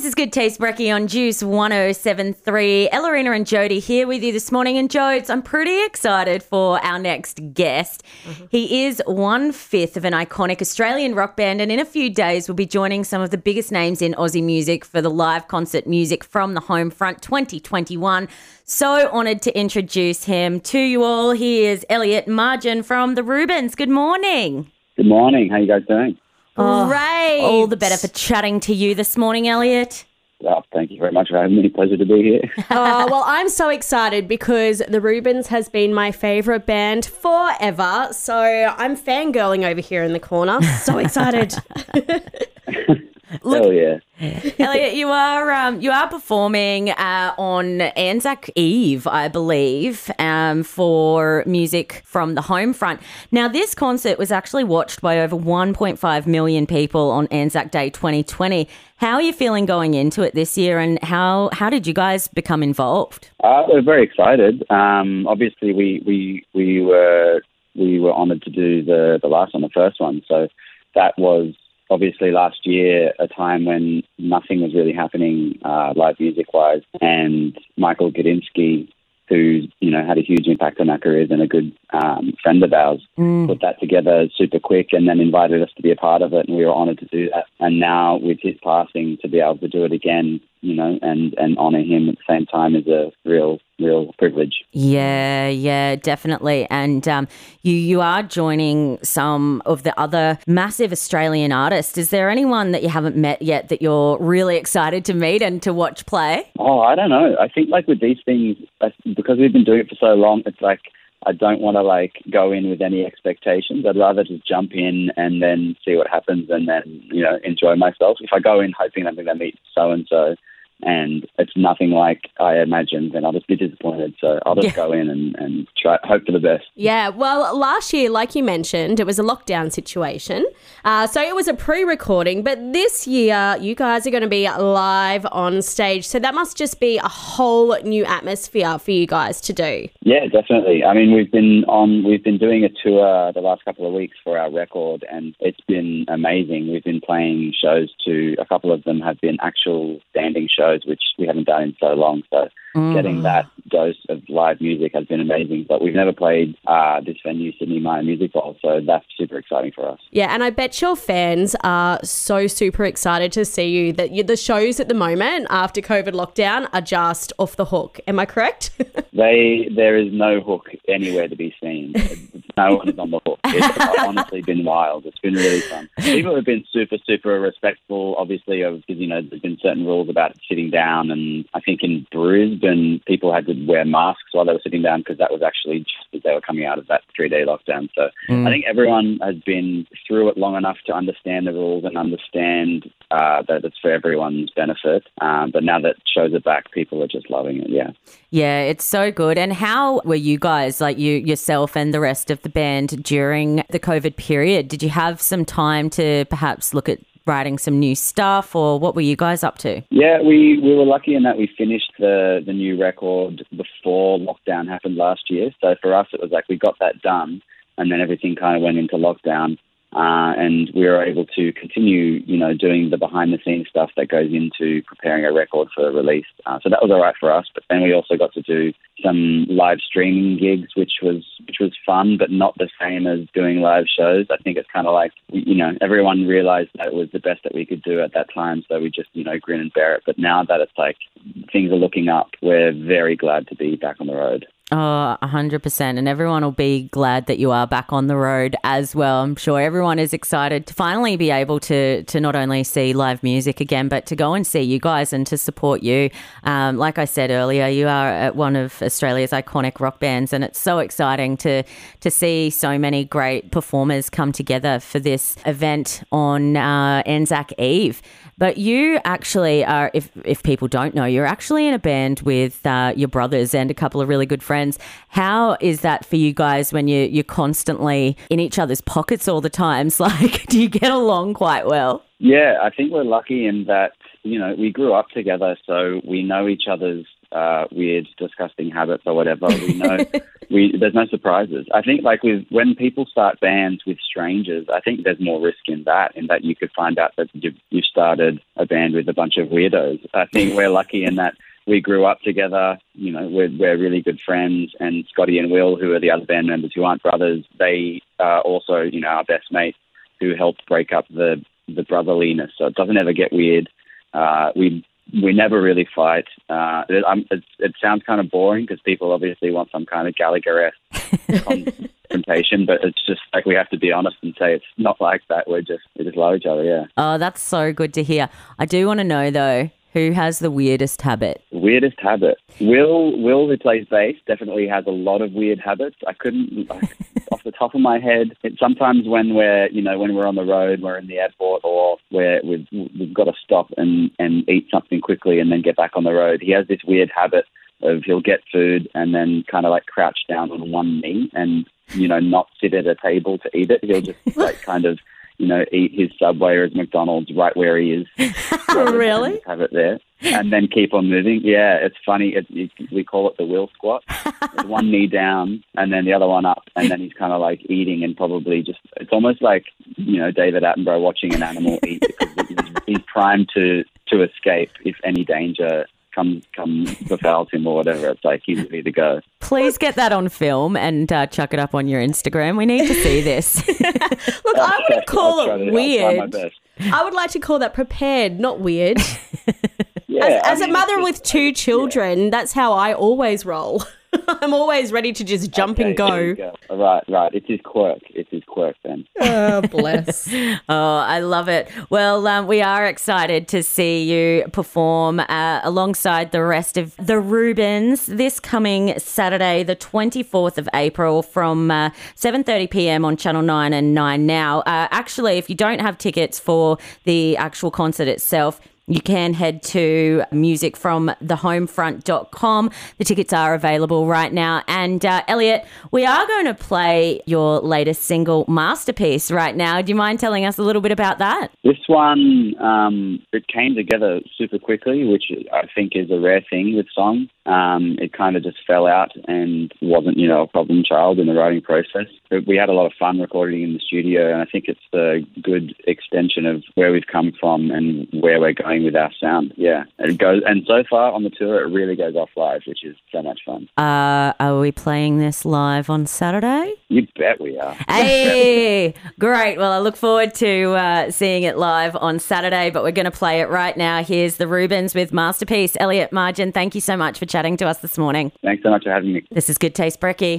This is Good Taste Brekkie on Juice 1073. Ellerina and Jody here with you this morning. And Jodes, I'm pretty excited for our next guest. Mm-hmm. He is one fifth of an iconic Australian rock band, and in a few days, we'll be joining some of the biggest names in Aussie music for the live concert music from the home front 2021. So honoured to introduce him to you all. He is Elliott Margin from the Rubens. Good morning. Good morning. How you guys doing? Oh, Great. All the better for chatting to you this morning, Elliott. Well, thank you very much for having me. Pleasure to be here. oh, well, I'm so excited because the Rubens has been my favourite band forever. So I'm fangirling over here in the corner. So excited. Look, Hell yeah. Elliott, you are um, you are performing uh, on Anzac Eve, I believe, um, for music from the home front. Now, this concert was actually watched by over 1.5 million people on Anzac Day 2020. How are you feeling going into it this year, and how how did you guys become involved? Uh, we're very excited. Um, obviously, we we we were we were honoured to do the the last one, the first one, so that was obviously last year a time when nothing was really happening uh, live music wise, and Michael Gudinski, who you know had a huge impact on our careers and a good um, friend of ours, mm. put that together super quick, and then invited us to be a part of it, and we were honoured to do that. And now with his passing, to be able to do it again you know, and, and honour him at the same time is a real, real privilege. Yeah, yeah, definitely. And um, you, you are joining some of the other massive Australian artists. Is there anyone that you haven't met yet that you're really excited to meet and to watch play? Oh, I don't know. I think like with these things, because we've been doing it for so long, it's like I don't want to like go in with any expectations. I'd rather just jump in and then see what happens and then, you know, enjoy myself. If I go in hoping I'm going to meet so and so, and it's nothing like I imagined, then I'll just be disappointed. So I'll just yeah. go in and, and try hope for the best. Yeah, well, last year, like you mentioned, it was a lockdown situation, uh, so it was a pre-recording. But this year, you guys are going to be live on stage, so that must just be a whole new atmosphere for you guys to do. Yeah, definitely. I mean, we've been on, we've been doing a tour the last couple of weeks for our record, and it's been amazing. We've been playing shows to a couple of them have been actual standing shows shows, which we haven't done in so long. So mm. getting that dose of live music has been amazing. But we've never played uh, this venue, Sydney Myer Music Bowl, so that's super exciting for us. Yeah, and I bet your fans are so super excited to see you. That you, the shows at the moment after COVID lockdown are just off the hook. Am I correct? they there is no hook anywhere to be seen. no one is on the hook. It's honestly been wild. It's been really fun. People have been super, super respectful, obviously, because you know there's been certain rules about sitting down, and I think in Brisbane people had to wear masks while they were sitting down because that was actually just as they were coming out of that three day lockdown. So mm. I think everyone has been through it long enough to understand the rules and understand uh, that it's for everyone's benefit. Um, but now that shows are back, people are just loving it. Yeah. Yeah, it's so good. And how were you guys, like you yourself and the rest of the band, during the COVID period? Did you have some time to perhaps look at writing some new stuff, or what were you guys up to? Yeah, we, we were lucky in that we finished the, the new record before lockdown happened last year. So for us, it was like we got that done, and then everything kind of went into lockdown. Uh, and we were able to continue, you know, doing the behind the scenes stuff that goes into preparing a record for release. Uh, so that was all right for us. But then we also got to do some live streaming gigs, which was which was fun, but not the same as doing live shows. I think it's kind of like, you know, everyone realized that it was the best that we could do at that time, so we just, you know, grin and bear it. But now that it's like things are looking up, we're very glad to be back on the road. Oh, 100%. And everyone will be glad that you are back on the road as well. I'm sure everyone is excited to finally be able to, to not only see live music again, but to go and see you guys and to support you. Um, like I said earlier, you are one of Australia's iconic rock bands, and it's so exciting to, to see so many great performers come together for this event on uh, Anzac Eve. But you actually are, if, if people don't know, you're actually in a band with uh, your brothers and a couple of really good friends. How is that for you guys when you, you're constantly in each other's pockets all the times? Like, do you get along quite well? Yeah, I think we're lucky in that you know, we grew up together, so we know each other's uh, weird, disgusting habits or whatever. We know we there's no surprises. I think like with when people start bands with strangers, I think there's more risk in that, in that you could find out that you've, you've started a band with a bunch of weirdos. I think we're lucky in that we grew up together. You know, we're, we're really good friends. And Scotty and Will, who are the other band members who aren't brothers, they are also, you know, our best mates who helped break up the, the brotherliness. So it doesn't ever get weird. Uh, we we never really fight. Uh, it, um, it, it sounds kind of boring because people obviously want some kind of Gallagher confrontation, but it's just like we have to be honest and say it's not like that. We're just we just love each other. Yeah. Oh, that's so good to hear. I do want to know though, who has the weirdest habit? Weirdest habit. Will Will who plays bass definitely has a lot of weird habits. I couldn't like, off the top of my head. It, sometimes when we're you know when we're on the road, we're in the airport, or we're we've we've got to stop and and eat something quickly and then get back on the road. He has this weird habit of he'll get food and then kind of like crouch down on one knee and you know not sit at a table to eat it. He'll just like kind of you know, eat his Subway or his McDonald's right where he is. really? Have it there. And then keep on moving. Yeah, it's funny. It, it, we call it the will squat. one knee down and then the other one up. And then he's kind of like eating and probably just, it's almost like, you know, David Attenborough watching an animal eat because he's, he's primed to, to escape if any danger come come befalls him or whatever. It's like he's ready to go. Please get that on film and uh, chuck it up on your Instagram. We need to see this. Look, I wouldn't call it weird. I would like to call that prepared, not weird. yeah, as, as mean, a mother with two children, yeah. that's how I always roll. I'm always ready to just jump okay, and go. go. Right, right. It's his quirk. It's his quirk then. Oh, bless. oh, I love it. Well, um, we are excited to see you perform uh, alongside the rest of the Rubens this coming Saturday, the 24th of April from uh, 7.30 p.m. on Channel 9 and 9 Now. Uh, actually, if you don't have tickets for the actual concert itself, you can head to musicfromthehomefront.com. The tickets are available right now. And uh, Elliott, we are going to play your latest single, Masterpiece, right now. Do you mind telling us a little bit about that? This one, um, it came together super quickly, which I think is a rare thing with songs. Um, it kind of just fell out and wasn't, you know, a problem child in the writing process. But we had a lot of fun recording in the studio, and I think it's a good extension of where we've come from and where we're going with our sound. Yeah, it goes, and so far on the tour, it really goes off live, which is so much fun. Uh, are we playing this live on Saturday? You bet we are. Hey, great. Well, I look forward to uh, seeing it live on Saturday, but we're going to play it right now. Here's the Rubens with Masterpiece. Elliott Margin, thank you so much for chatting to us this morning. Thanks so much for having me. This is Good Taste Brecky.